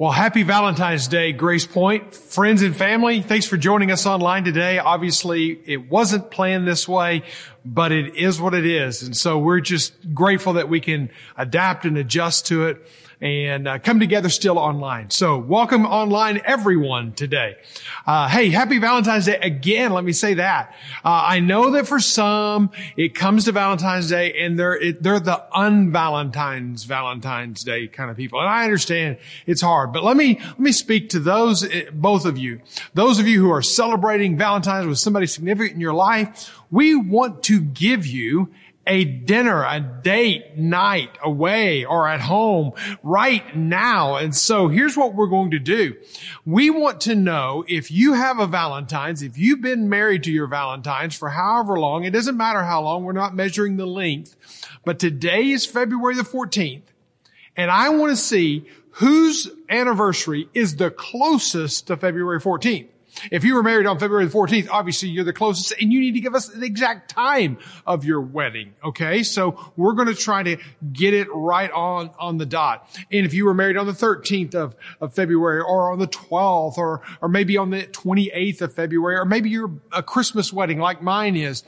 Well, happy Valentine's Day, Grace Point. Friends and family, thanks for joining us online today. Obviously, it wasn't planned this way, but it is what it is. And so we're just grateful that we can adapt and adjust to it and uh, come together still online. So welcome online everyone today. Uh, hey, happy Valentine's Day again. Let me say that. Uh, I know that for some it comes to Valentine's Day and they're it, they're the unvalentines Valentine's Day kind of people, and I understand it's hard. But let me let me speak to those eh, both of you, those of you who are celebrating Valentine's with somebody significant in your life. We want to give you a dinner, a date night away or at home right now. And so here's what we're going to do. We want to know if you have a Valentine's, if you've been married to your Valentine's for however long, it doesn't matter how long, we're not measuring the length, but today is February the 14th. And I want to see whose anniversary is the closest to February 14th. If you were married on February the 14th, obviously you're the closest and you need to give us the exact time of your wedding. Okay. So we're going to try to get it right on, on the dot. And if you were married on the 13th of, of February or on the 12th or, or maybe on the 28th of February, or maybe you're a Christmas wedding like mine is,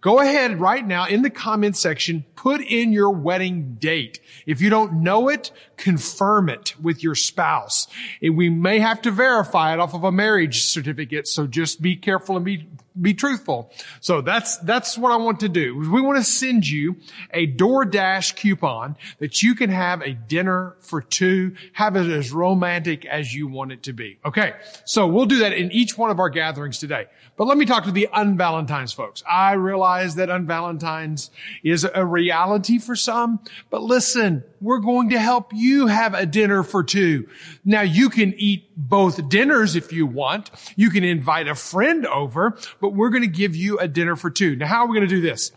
Go ahead right now in the comment section, put in your wedding date. If you don't know it, confirm it with your spouse. And we may have to verify it off of a marriage certificate. So just be careful and be, be truthful. So that's, that's what I want to do. We want to send you a DoorDash coupon that you can have a dinner for two, have it as romantic as you want it to be. Okay. So we'll do that in each one of our gatherings today. But let me talk to the unvalentines folks. I realize that unvalentines is a reality for some, but listen, we're going to help you have a dinner for two. Now you can eat both dinners if you want. You can invite a friend over, but we're going to give you a dinner for two. Now how are we going to do this?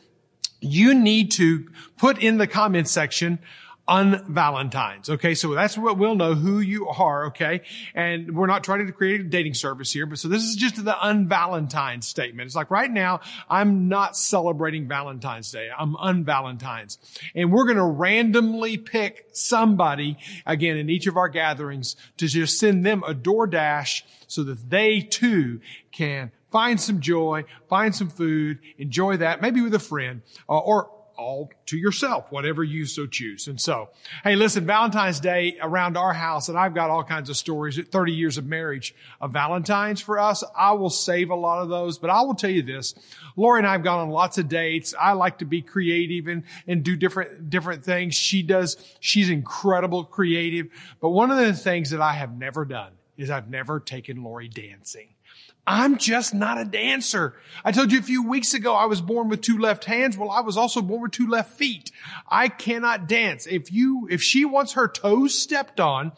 You need to put in the comment section unvalentines. Okay. So that's what we'll know who you are. Okay. And we're not trying to create a dating service here, but so this is just the unvalentine statement. It's like right now, I'm not celebrating Valentine's Day. I'm unvalentines. And we're going to randomly pick somebody again in each of our gatherings to just send them a DoorDash so that they too can find some joy, find some food, enjoy that, maybe with a friend, uh, or all to yourself, whatever you so choose. And so, hey, listen, Valentine's Day around our house, and I've got all kinds of stories, 30 years of marriage of Valentine's for us. I will save a lot of those, but I will tell you this. Lori and I have gone on lots of dates. I like to be creative and, and do different, different things. She does, she's incredible creative. But one of the things that I have never done is I've never taken Lori dancing. I'm just not a dancer. I told you a few weeks ago I was born with two left hands. Well, I was also born with two left feet. I cannot dance. If you, if she wants her toes stepped on,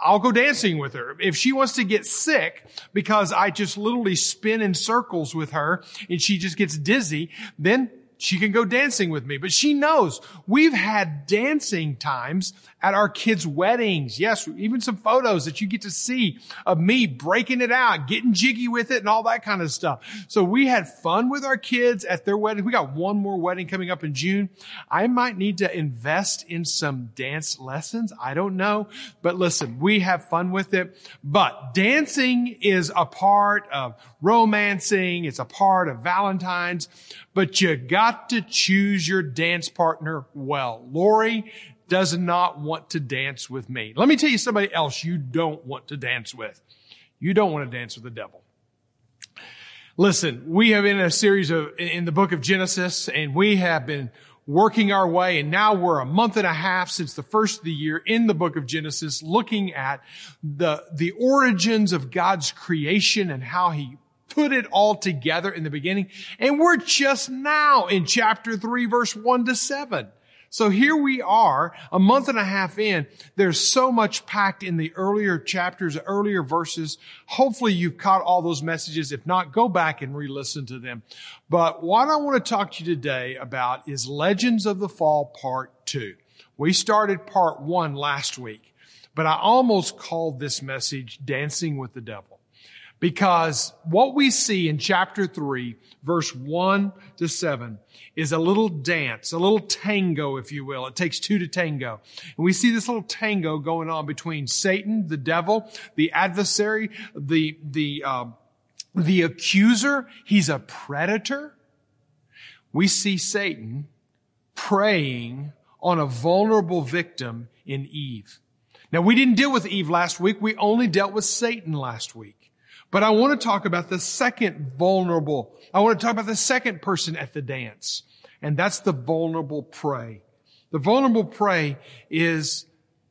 I'll go dancing with her. If she wants to get sick because I just literally spin in circles with her and she just gets dizzy, then she can go dancing with me, but she knows we've had dancing times at our kids' weddings. Yes, even some photos that you get to see of me breaking it out, getting jiggy with it and all that kind of stuff. So we had fun with our kids at their wedding. We got one more wedding coming up in June. I might need to invest in some dance lessons. I don't know, but listen, we have fun with it, but dancing is a part of romancing. It's a part of Valentine's, but you got to choose your dance partner well. Lori does not want to dance with me. Let me tell you somebody else you don't want to dance with. You don't want to dance with the devil. Listen, we have been in a series of, in the book of Genesis, and we have been working our way, and now we're a month and a half since the first of the year in the book of Genesis, looking at the, the origins of God's creation and how he put it all together in the beginning. And we're just now in chapter three, verse one to seven. So here we are, a month and a half in. There's so much packed in the earlier chapters, earlier verses. Hopefully you've caught all those messages. If not, go back and re-listen to them. But what I want to talk to you today about is Legends of the Fall Part 2. We started Part 1 last week, but I almost called this message Dancing with the Devil Because what we see in chapter 3, verse 1 to 7, is a little dance, a little tango, if you will. It takes two to tango. And we see this little tango going on between Satan, the devil, the adversary, the, the, uh, the accuser. He's a predator. We see Satan preying on a vulnerable victim in Eve. Now we didn't deal with Eve last week. We only dealt with Satan last week. But I want to talk about the second vulnerable. I want to talk about the second person at the dance. And that's the vulnerable prey. The vulnerable prey is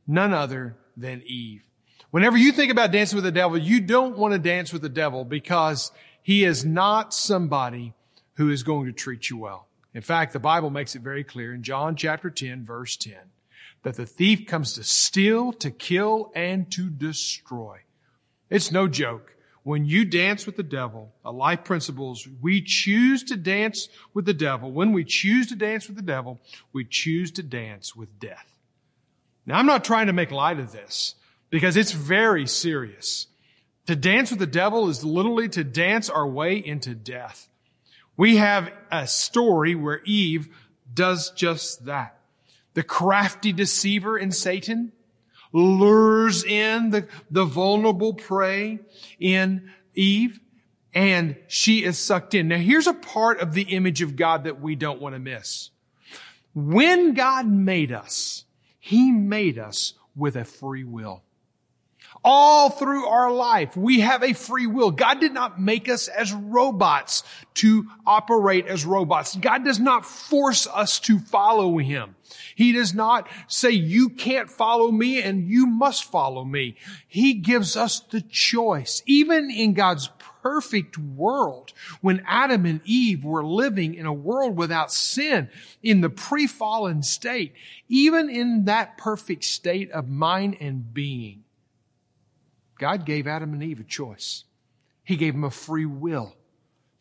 none other than Eve. Whenever you think about dancing with the devil, you don't want to dance with the devil because he is not somebody who is going to treat you well. In fact, the Bible makes it very clear in John chapter 10 verse 10 that the thief comes to steal, to kill, and to destroy. It's no joke. When you dance with the devil, a life principles, we choose to dance with the devil. When we choose to dance with the devil, we choose to dance with death. Now, I'm not trying to make light of this because it's very serious. To dance with the devil is literally to dance our way into death. We have a story where Eve does just that. The crafty deceiver in Satan lures in the, the vulnerable prey in Eve and she is sucked in. Now here's a part of the image of God that we don't want to miss. When God made us, He made us with a free will. All through our life, we have a free will. God did not make us as robots to operate as robots. God does not force us to follow Him. He does not say, you can't follow me and you must follow me. He gives us the choice. Even in God's perfect world, when Adam and Eve were living in a world without sin, in the pre-fallen state, even in that perfect state of mind and being, God gave Adam and Eve a choice. He gave them a free will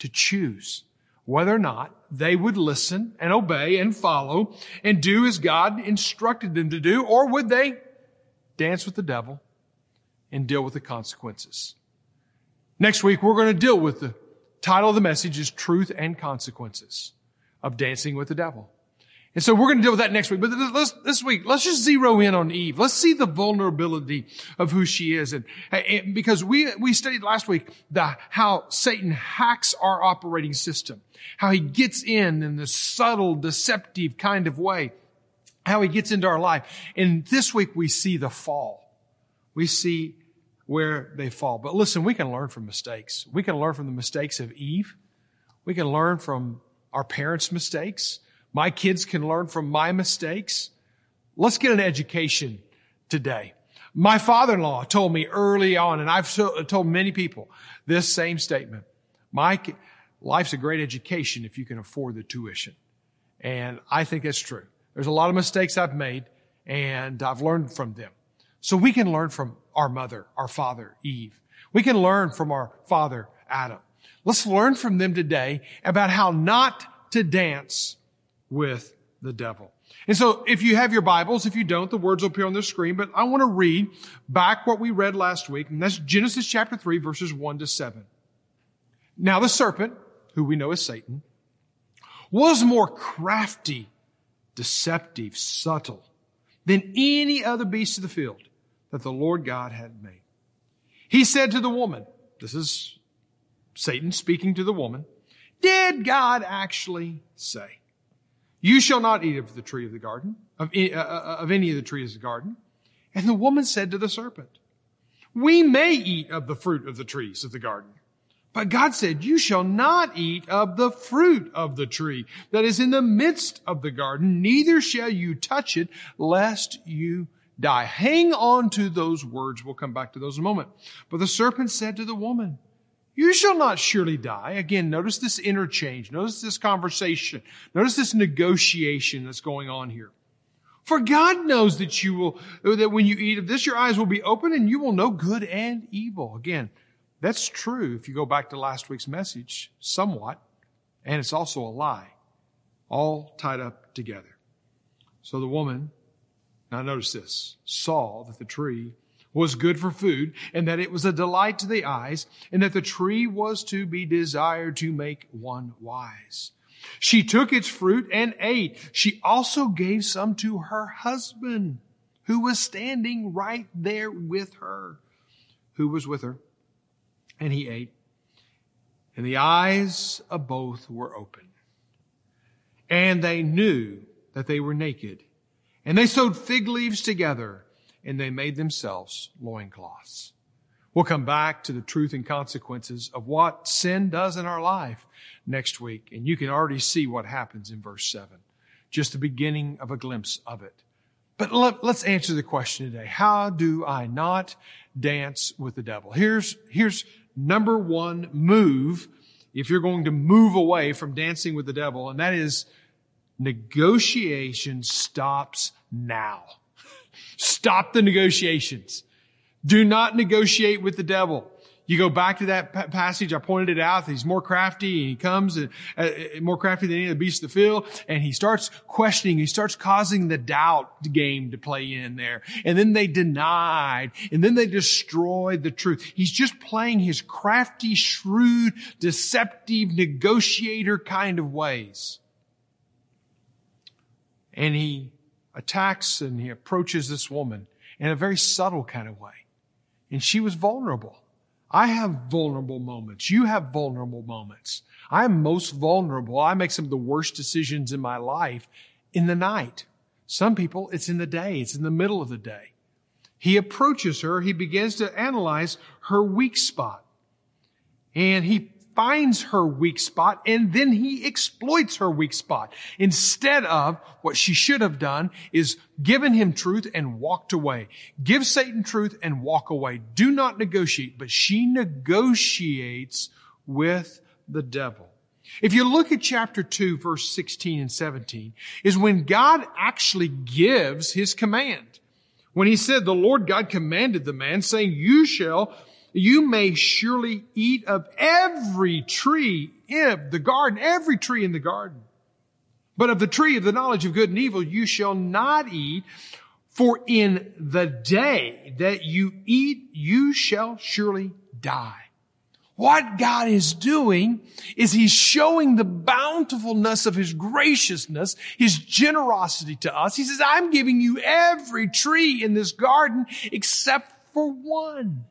to choose whether or not they would listen and obey and follow and do as God instructed them to do, or would they dance with the devil and deal with the consequences. Next week, we're going to deal with the title of the message is Truth and Consequences of Dancing with the Devil. And so we're going to deal with that next week. But let's, this week, let's just zero in on Eve. Let's see the vulnerability of who she is. And, and because we, we studied last week the, how Satan hacks our operating system, how he gets in in this subtle, deceptive kind of way, how he gets into our life. And this week we see the fall. We see where they fall. But listen, we can learn from mistakes. We can learn from the mistakes of Eve. We can learn from our parents' mistakes. My kids can learn from my mistakes. Let's get an education today. My father-in-law told me early on, and I've told many people this same statement. Mike, life's a great education if you can afford the tuition. And I think that's true. There's a lot of mistakes I've made and I've learned from them. So we can learn from our mother, our father, Eve. We can learn from our father, Adam. Let's learn from them today about how not to dance with the devil. And so if you have your Bibles, if you don't, the words will appear on the screen, but I want to read back what we read last week, and that's Genesis chapter 3, verses 1 to 7. Now the serpent, who we know as Satan, was more crafty, deceptive, subtle than any other beast of the field that the Lord God had made. He said to the woman, this is Satan speaking to the woman, did God actually say? You shall not eat of the tree of the garden, of, uh, uh, of any of the trees of the garden. And the woman said to the serpent, we may eat of the fruit of the trees of the garden. But God said, you shall not eat of the fruit of the tree that is in the midst of the garden, neither shall you touch it lest you die. Hang on to those words. We'll come back to those in a moment. But the serpent said to the woman, you shall not surely die. Again, notice this interchange. Notice this conversation. Notice this negotiation that's going on here. For God knows that you will, that when you eat of this, your eyes will be open and you will know good and evil. Again, that's true if you go back to last week's message, somewhat. And it's also a lie. All tied up together. So the woman, now notice this, saw that the tree was good for food, and that it was a delight to the eyes, and that the tree was to be desired to make one wise. She took its fruit and ate. She also gave some to her husband, who was standing right there with her, who was with her, and he ate. And the eyes of both were open. And they knew that they were naked. And they sewed fig leaves together and they made themselves loincloths. We'll come back to the truth and consequences of what sin does in our life next week. And you can already see what happens in verse 7. Just the beginning of a glimpse of it. But let, us answer the question today. How do I not dance with the devil? Here's, here's number one move if you're going to move away from dancing with the devil, and that is negotiation stops now. Stop the negotiations. Do not negotiate with the devil. You go back to that passage. I pointed it out. He's more crafty and he comes and, uh, uh, more crafty than any of the beasts of the field. And he starts questioning. He starts causing the doubt game to play in there. And then they denied and then they destroyed the truth. He's just playing his crafty, shrewd, deceptive negotiator kind of ways. And he attacks and he approaches this woman in a very subtle kind of way. And she was vulnerable. I have vulnerable moments. You have vulnerable moments. I am most vulnerable. I make some of the worst decisions in my life in the night. Some people, it's in the day. It's in the middle of the day. He approaches her. He begins to analyze her weak spot. And he finds her weak spot and then he exploits her weak spot. Instead of what she should have done is given him truth and walked away. Give Satan truth and walk away. Do not negotiate, but she negotiates with the devil. If you look at chapter 2, verse 16 and 17, is when God actually gives his command. When he said, the Lord God commanded the man saying, you shall you may surely eat of every tree in the garden, every tree in the garden. But of the tree of the knowledge of good and evil you shall not eat, for in the day that you eat, you shall surely die. What God is doing is He's showing the bountifulness of His graciousness, His generosity to us. He says, I'm giving you every tree in this garden except for one.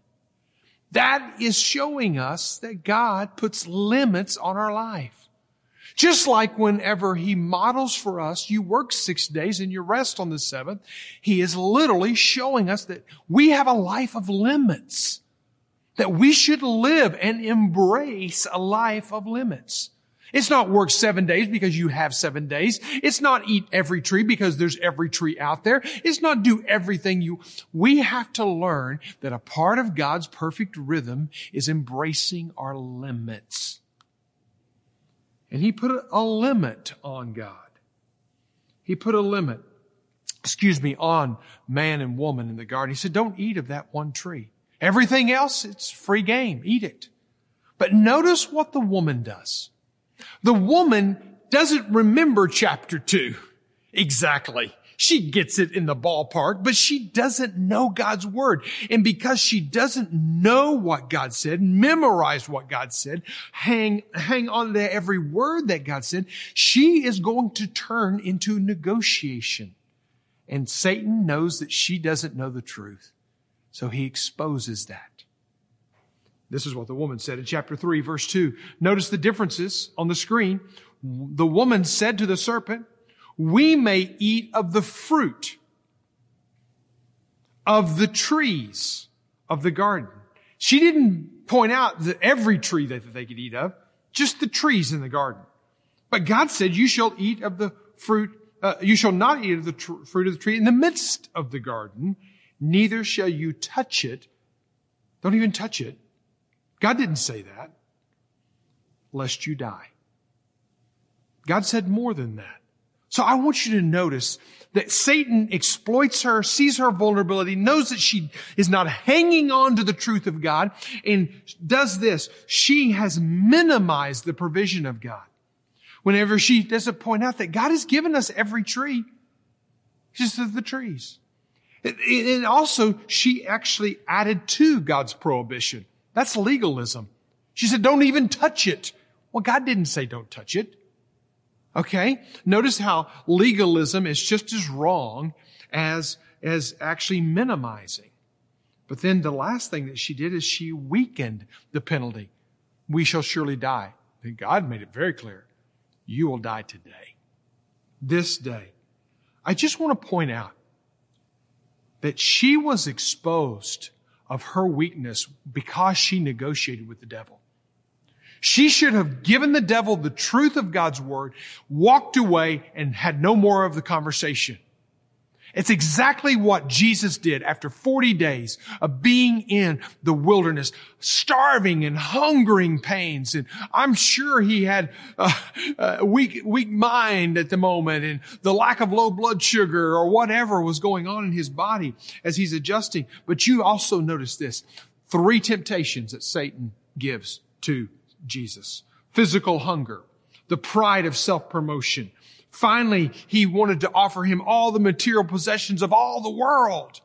That is showing us that God puts limits on our life. Just like whenever He models for us, you work six days and you rest on the seventh, He is literally showing us that we have a life of limits. That we should live and embrace a life of limits. It's not work seven days because you have seven days. It's not eat every tree because there's every tree out there. It's not do everything you, we have to learn that a part of God's perfect rhythm is embracing our limits. And he put a limit on God. He put a limit, excuse me, on man and woman in the garden. He said, don't eat of that one tree. Everything else, it's free game. Eat it. But notice what the woman does. The woman doesn't remember chapter two exactly. She gets it in the ballpark, but she doesn't know God's word. And because she doesn't know what God said, memorize what God said, hang, hang on to every word that God said, she is going to turn into negotiation. And Satan knows that she doesn't know the truth. So he exposes that. This is what the woman said in chapter 3, verse 2. Notice the differences on the screen. The woman said to the serpent, we may eat of the fruit of the trees of the garden. She didn't point out that every tree that they could eat of, just the trees in the garden. But God said, you shall eat of the fruit, uh, you shall not eat of the tr- fruit of the tree in the midst of the garden, neither shall you touch it. Don't even touch it God didn't say that. Lest you die. God said more than that. So I want you to notice that Satan exploits her, sees her vulnerability, knows that she is not hanging on to the truth of God, and does this. She has minimized the provision of God. Whenever she doesn't point out that God has given us every tree, just the trees. And also, she actually added to God's prohibition. That's legalism. She said, don't even touch it. Well, God didn't say don't touch it. Okay? Notice how legalism is just as wrong as, as actually minimizing. But then the last thing that she did is she weakened the penalty. We shall surely die. And God made it very clear. You will die today. This day. I just want to point out that she was exposed of her weakness because she negotiated with the devil. She should have given the devil the truth of God's word, walked away, and had no more of the conversation. It's exactly what Jesus did after 40 days of being in the wilderness, starving and hungering pains. And I'm sure he had a, a weak, weak mind at the moment and the lack of low blood sugar or whatever was going on in his body as he's adjusting. But you also notice this. Three temptations that Satan gives to Jesus. Physical hunger, the pride of self-promotion. Finally, he wanted to offer him all the material possessions of all the world.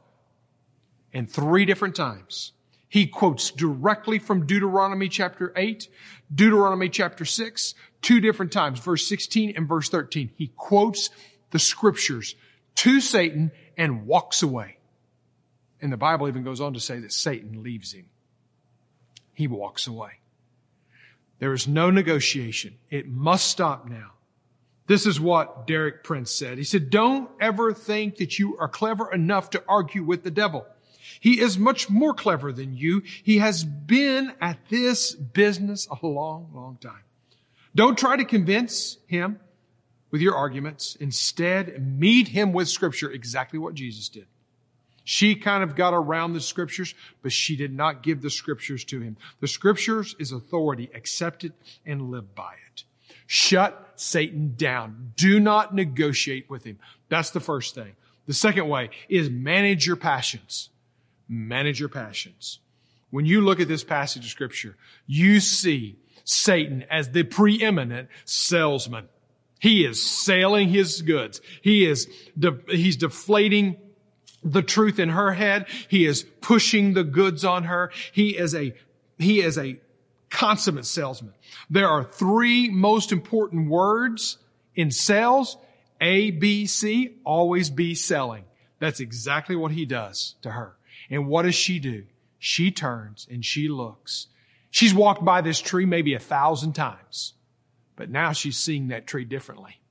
And three different times, he quotes directly from Deuteronomy chapter 8, Deuteronomy chapter 6, two different times, verse 16 and verse 13. He quotes the scriptures to Satan and walks away. And the Bible even goes on to say that Satan leaves him. He walks away. There is no negotiation. It must stop now. This is what Derek Prince said. He said, don't ever think that you are clever enough to argue with the devil. He is much more clever than you. He has been at this business a long, long time. Don't try to convince him with your arguments. Instead, meet him with scripture, exactly what Jesus did. She kind of got around the scriptures, but she did not give the scriptures to him. The scriptures is authority. Accept it and live by it. Shut Satan down. Do not negotiate with him. That's the first thing. The second way is manage your passions. Manage your passions. When you look at this passage of scripture, you see Satan as the preeminent salesman. He is selling his goods. He is, de- he's deflating the truth in her head. He is pushing the goods on her. He is a, he is a consummate salesman. There are three most important words in sales. A, B, C, always be selling. That's exactly what he does to her. And what does she do? She turns and she looks. She's walked by this tree maybe a thousand times, but now she's seeing that tree differently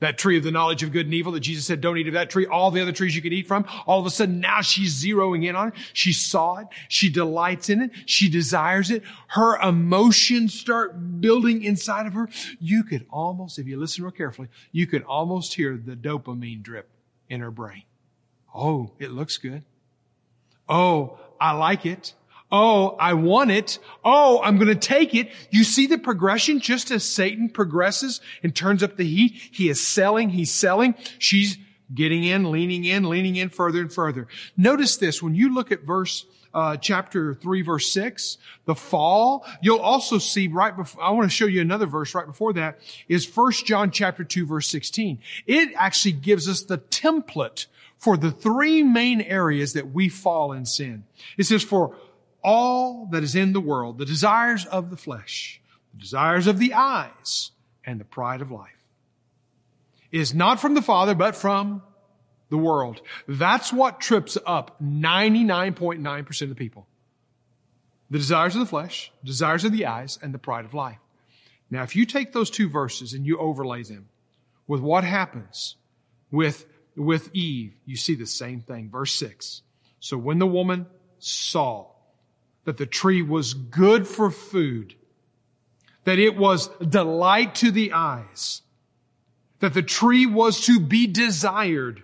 that tree of the knowledge of good and evil that Jesus said, don't eat of that tree, all the other trees you could eat from. All of a sudden now she's zeroing in on it. She saw it. She delights in it. She desires it. Her emotions start building inside of her. You could almost, if you listen real carefully, you could almost hear the dopamine drip in her brain. Oh, it looks good. Oh, I like it. Oh, I want it. Oh, I'm going to take it. You see the progression just as Satan progresses and turns up the heat. He is selling. He's selling. She's getting in, leaning in, leaning in further and further. Notice this. When you look at verse uh, chapter 3 verse 6 the fall you'll also see right before i want to show you another verse right before that is First john chapter 2 verse 16 it actually gives us the template for the three main areas that we fall in sin it says for all that is in the world, the desires of the flesh, the desires of the eyes, and the pride of life, is not from the Father, but from the world. That's what trips up 99.9% of the people. The desires of the flesh, desires of the eyes, and the pride of life. Now, if you take those two verses and you overlay them with what happens with, with Eve, you see the same thing. Verse 6. So when the woman saw that the tree was good for food, that it was delight to the eyes, that the tree was to be desired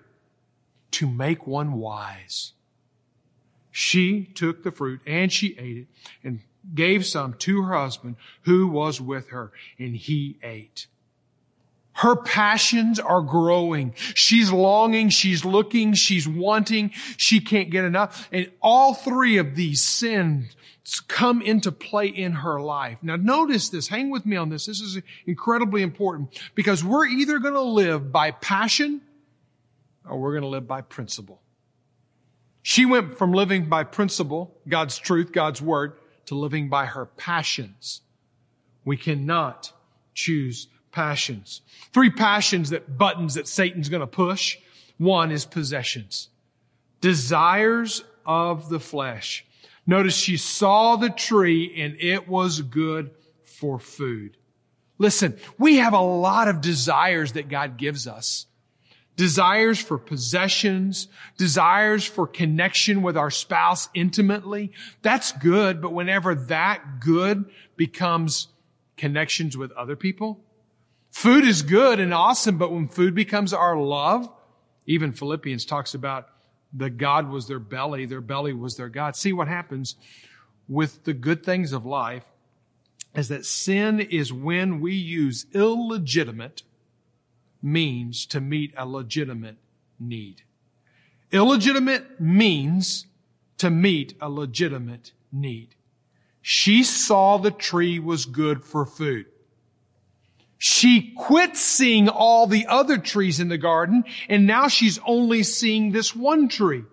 to make one wise. She took the fruit and she ate it and gave some to her husband who was with her and he ate. Her passions are growing. She's longing, she's looking, she's wanting, she can't get enough. And all three of these sins come into play in her life. Now notice this, hang with me on this. This is incredibly important because we're either going to live by passion or we're going to live by principle. She went from living by principle, God's truth, God's word, to living by her passions. We cannot choose passions. Three passions that buttons that Satan's going to push. One is possessions. Desires of the flesh. Notice she saw the tree and it was good for food. Listen, we have a lot of desires that God gives us. Desires for possessions, desires for connection with our spouse intimately. That's good, but whenever that good becomes connections with other people, food is good and awesome, but when food becomes our love, even Philippians talks about the God was their belly, their belly was their God. See what happens with the good things of life is that sin is when we use illegitimate means to meet a legitimate need. Illegitimate means to meet a legitimate need. She saw the tree was good for food. She quit seeing all the other trees in the garden and now she's only seeing this one tree.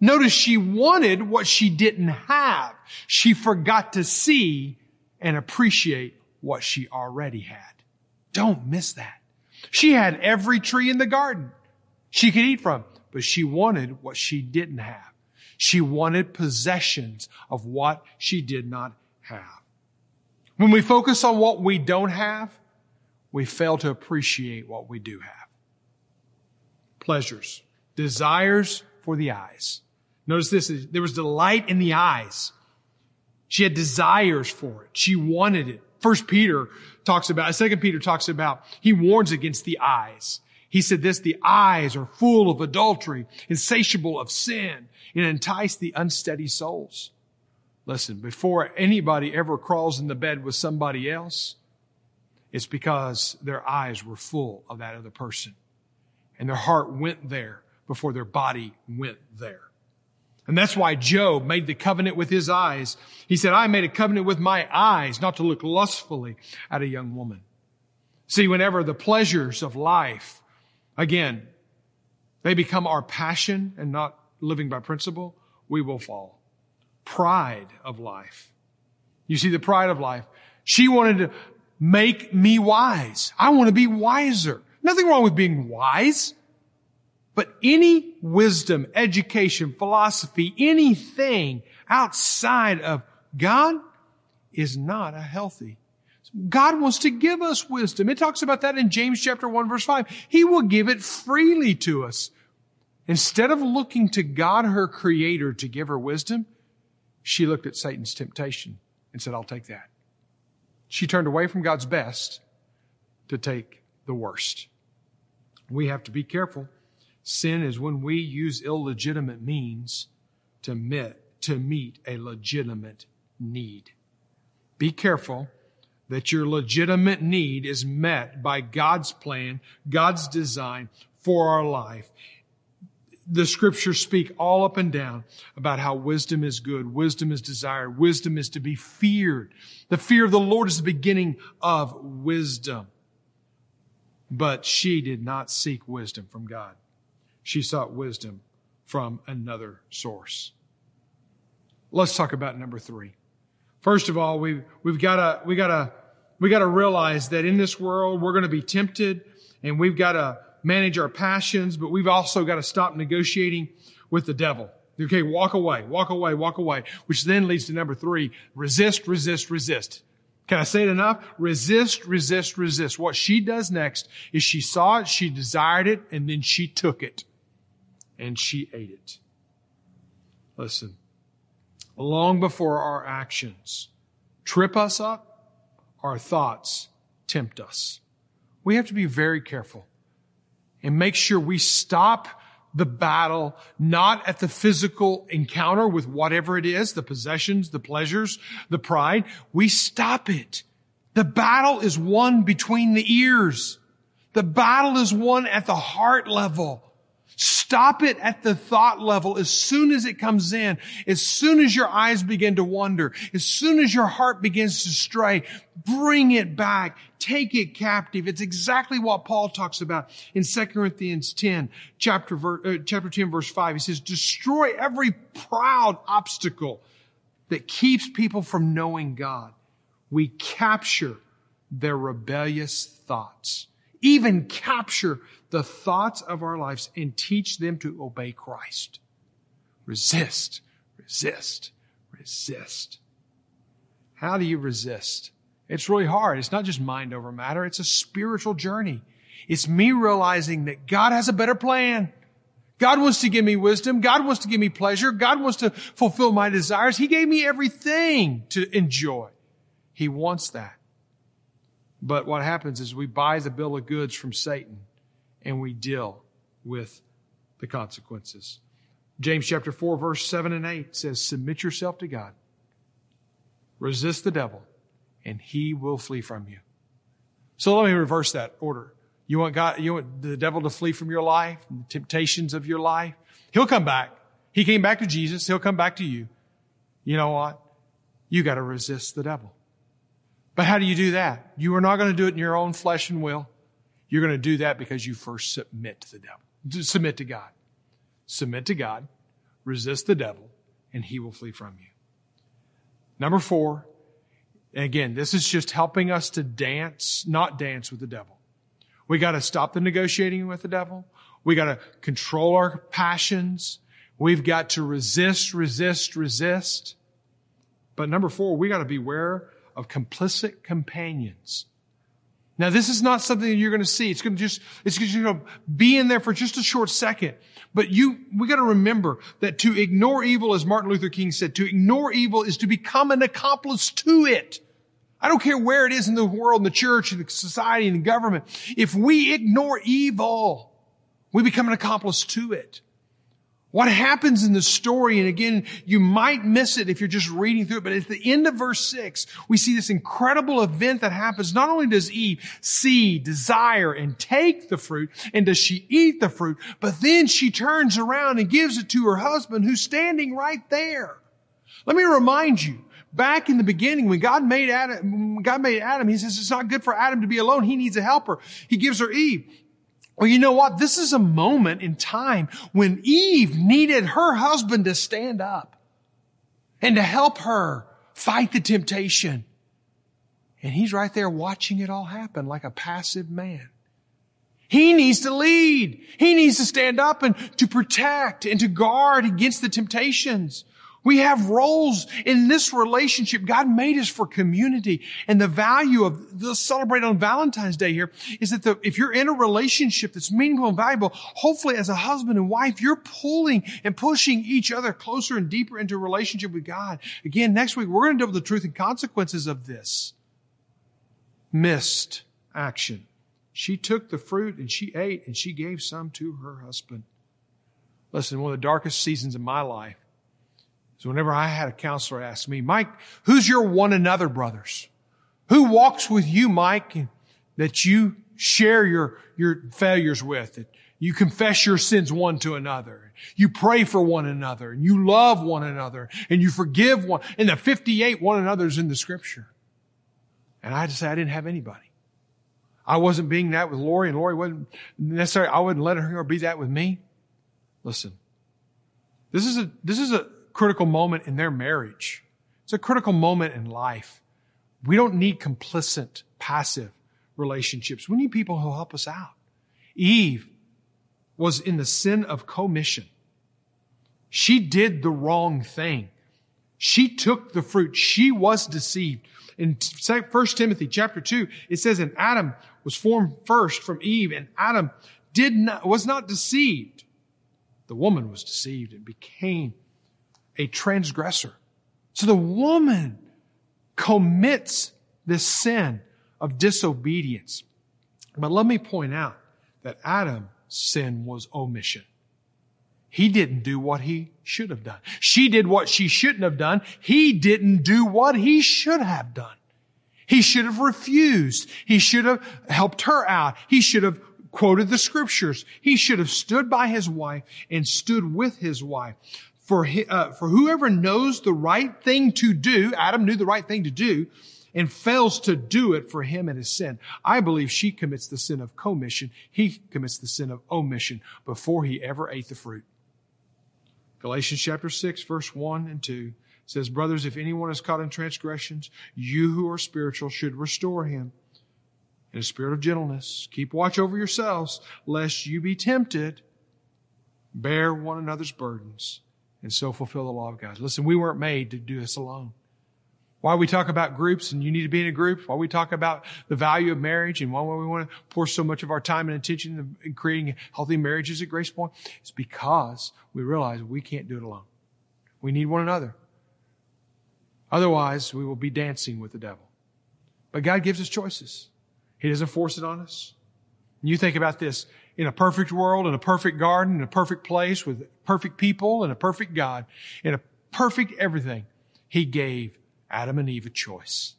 Notice she wanted what she didn't have. She forgot to see and appreciate what she already had. Don't miss that. She had every tree in the garden she could eat from, but she wanted what she didn't have. She wanted possessions of what she did not have. When we focus on what we don't have, we fail to appreciate what we do have. Pleasures, desires for the eyes. Notice this, there was delight in the eyes. She had desires for it. She wanted it. First Peter talks about, second Peter talks about, he warns against the eyes. He said this, the eyes are full of adultery, insatiable of sin, and entice the unsteady souls. Listen, before anybody ever crawls in the bed with somebody else, it's because their eyes were full of that other person. And their heart went there before their body went there. And that's why Job made the covenant with his eyes. He said, I made a covenant with my eyes not to look lustfully at a young woman. See, whenever the pleasures of life, again, they become our passion and not living by principle, we will fall. Pride of life. You see the pride of life. She wanted to make me wise. I want to be wiser. Nothing wrong with being wise. But any wisdom, education, philosophy, anything outside of God is not a healthy. God wants to give us wisdom. It talks about that in James chapter 1 verse 5. He will give it freely to us. Instead of looking to God, her creator, to give her wisdom, she looked at Satan's temptation and said, I'll take that. She turned away from God's best to take the worst. We have to be careful Sin is when we use illegitimate means to meet, to meet a legitimate need. Be careful that your legitimate need is met by God's plan, God's design for our life. The scriptures speak all up and down about how wisdom is good, wisdom is desired, wisdom is to be feared. The fear of the Lord is the beginning of wisdom. But she did not seek wisdom from God she sought wisdom from another source. Let's talk about number three. First of all, we've, we've gotta, we gotta, we gotta realize that in this world, we're gonna be tempted and we've gotta manage our passions, but we've also gotta stop negotiating with the devil. Okay, walk away, walk away, walk away, which then leads to number three, resist, resist, resist. Can I say it enough? Resist, resist, resist. What she does next is she saw it, she desired it, and then she took it and she ate it. Listen, long before our actions trip us up, our thoughts tempt us. We have to be very careful and make sure we stop the battle not at the physical encounter with whatever it is, the possessions, the pleasures, the pride. We stop it. The battle is won between the ears. The battle is won at the heart level. Stop it at the thought level as soon as it comes in, as soon as your eyes begin to wander, as soon as your heart begins to stray, bring it back, take it captive. It's exactly what Paul talks about in 2 Corinthians 10, chapter, uh, chapter 10, verse 5. He says, destroy every proud obstacle that keeps people from knowing God. We capture their rebellious thoughts. Even capture the thoughts of our lives and teach them to obey Christ. Resist, resist, resist. How do you resist? It's really hard. It's not just mind over matter. It's a spiritual journey. It's me realizing that God has a better plan. God wants to give me wisdom. God wants to give me pleasure. God wants to fulfill my desires. He gave me everything to enjoy. He wants that. But what happens is we buy the bill of goods from Satan and we deal with the consequences. James chapter 4 verse 7 and 8 says, submit yourself to God. Resist the devil and he will flee from you. So let me reverse that order. You want God, you want the devil to flee from your life, the temptations of your life. He'll come back. He came back to Jesus. He'll come back to you. You know what? You got to resist the devil. But how do you do that? You are not going to do it in your own flesh and will. You're going to do that because you first submit to the devil. Submit to God. Submit to God. Resist the devil and he will flee from you. Number four. And again, this is just helping us to dance, not dance with the devil. We got to stop the negotiating with the devil. We got to control our passions. We've got to resist, resist, resist. But number four, we got to beware of complicit companions. Now, this is not something that you're going to see. It's going to just, it's going to be in there for just a short second. But you, we got to remember that to ignore evil, as Martin Luther King said, to ignore evil is to become an accomplice to it. I don't care where it is in the world, in the church, in the society, in the government. If we ignore evil, we become an accomplice to it. What happens in the story, and again, you might miss it if you're just reading through it, but at the end of verse six, we see this incredible event that happens. Not only does Eve see, desire, and take the fruit, and does she eat the fruit, but then she turns around and gives it to her husband who's standing right there. Let me remind you, back in the beginning, when God made Adam, God made Adam, he says it's not good for Adam to be alone. He needs a helper. He gives her Eve. Well, you know what? This is a moment in time when Eve needed her husband to stand up and to help her fight the temptation. And he's right there watching it all happen like a passive man. He needs to lead. He needs to stand up and to protect and to guard against the temptations. We have roles in this relationship. God made us for community. And the value of the celebrate on Valentine's Day here is that the, if you're in a relationship that's meaningful and valuable, hopefully as a husband and wife, you're pulling and pushing each other closer and deeper into a relationship with God. Again, next week, we're going to deal with the truth and consequences of this. Missed action. She took the fruit and she ate and she gave some to her husband. Listen, one of the darkest seasons of my life so whenever I had a counselor ask me, Mike, who's your one another brothers? Who walks with you, Mike, that you share your, your failures with? That you confess your sins one to another. You pray for one another and you love one another and you forgive one. And the 58 one another's in the scripture. And I had to say I didn't have anybody. I wasn't being that with Lori and Lori wasn't necessarily, I wouldn't let her be that with me. Listen, this is a, this is a, critical moment in their marriage. It's a critical moment in life. We don't need complicit, passive relationships. We need people who help us out. Eve was in the sin of commission. She did the wrong thing. She took the fruit. She was deceived. In 1 Timothy chapter 2, it says, and Adam was formed first from Eve, and Adam did not, was not deceived. The woman was deceived and became a transgressor. So the woman commits this sin of disobedience. But let me point out that Adam's sin was omission. He didn't do what he should have done. She did what she shouldn't have done. He didn't do what he should have done. He should have refused. He should have helped her out. He should have quoted the scriptures. He should have stood by his wife and stood with his wife. For, uh, for whoever knows the right thing to do, Adam knew the right thing to do, and fails to do it for him and his sin. I believe she commits the sin of commission. He commits the sin of omission before he ever ate the fruit. Galatians chapter 6 verse 1 and 2 says, Brothers, if anyone is caught in transgressions, you who are spiritual should restore him in a spirit of gentleness. Keep watch over yourselves, lest you be tempted. Bear one another's burdens and so fulfill the law of God. Listen, we weren't made to do this alone. Why we talk about groups and you need to be in a group, why we talk about the value of marriage and why we want to pour so much of our time and attention in creating healthy marriages at Grace Point, it's because we realize we can't do it alone. We need one another. Otherwise, we will be dancing with the devil. But God gives us choices. He doesn't force it on us. And you think about this. In a perfect world, in a perfect garden, in a perfect place with perfect people and a perfect God, in a perfect everything, He gave Adam and Eve a choice.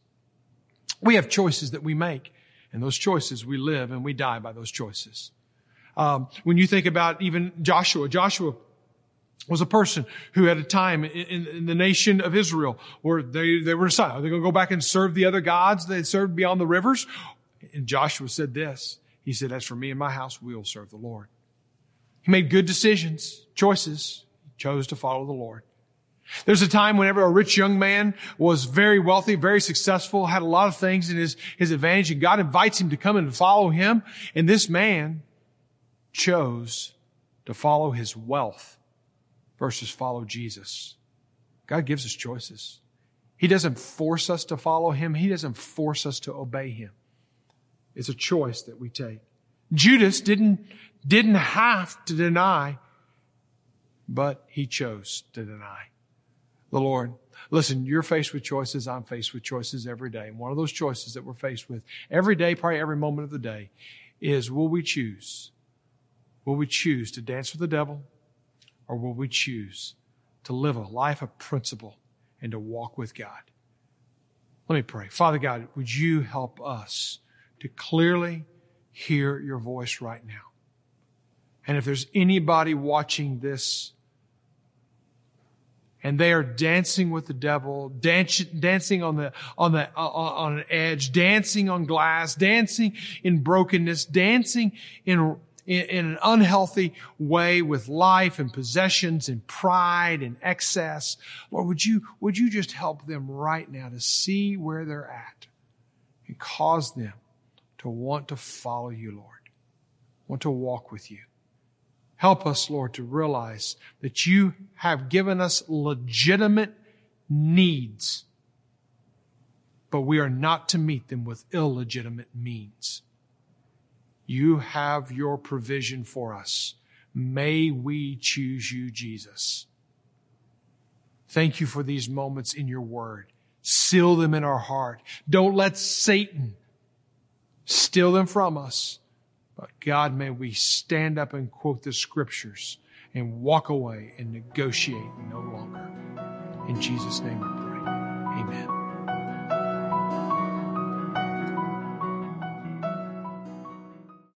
We have choices that we make, and those choices we live and we die by those choices. Um, when you think about even Joshua, Joshua was a person who had a time in, in, the nation of Israel where they, they were deciding, are they going to go back and serve the other gods they served beyond the rivers? And Joshua said this. He said, as for me and my house, we'll serve the Lord. He made good decisions, choices. He chose to follow the Lord. There's a time whenever a rich young man was very wealthy, very successful, had a lot of things in his, his advantage, and God invites him to come and follow him. And this man chose to follow his wealth versus follow Jesus. God gives us choices. He doesn't force us to follow him. He doesn't force us to obey him. It's a choice that we take. Judas didn't, didn't have to deny, but he chose to deny the Lord. Listen, you're faced with choices. I'm faced with choices every day. And one of those choices that we're faced with every day, probably every moment of the day, is will we choose? Will we choose to dance with the devil or will we choose to live a life of principle and to walk with God? Let me pray. Father God, would you help us to clearly hear your voice right now? And if there's anybody watching this and they are dancing with the devil, dance, dancing on the, on the, uh, on an edge, dancing on glass, dancing in brokenness, dancing in, in, in an unhealthy way with life and possessions and pride and excess. Lord, would you, would you just help them right now to see where they're at and cause them to want to follow you, Lord, want to walk with you. Help us, Lord, to realize that you have given us legitimate needs, but we are not to meet them with illegitimate means. You have your provision for us. May we choose you, Jesus. Thank you for these moments in your word. Seal them in our heart. Don't let Satan steal them from us. But God, may we stand up and quote the scriptures and walk away and negotiate no longer. In Jesus' name I pray. Amen.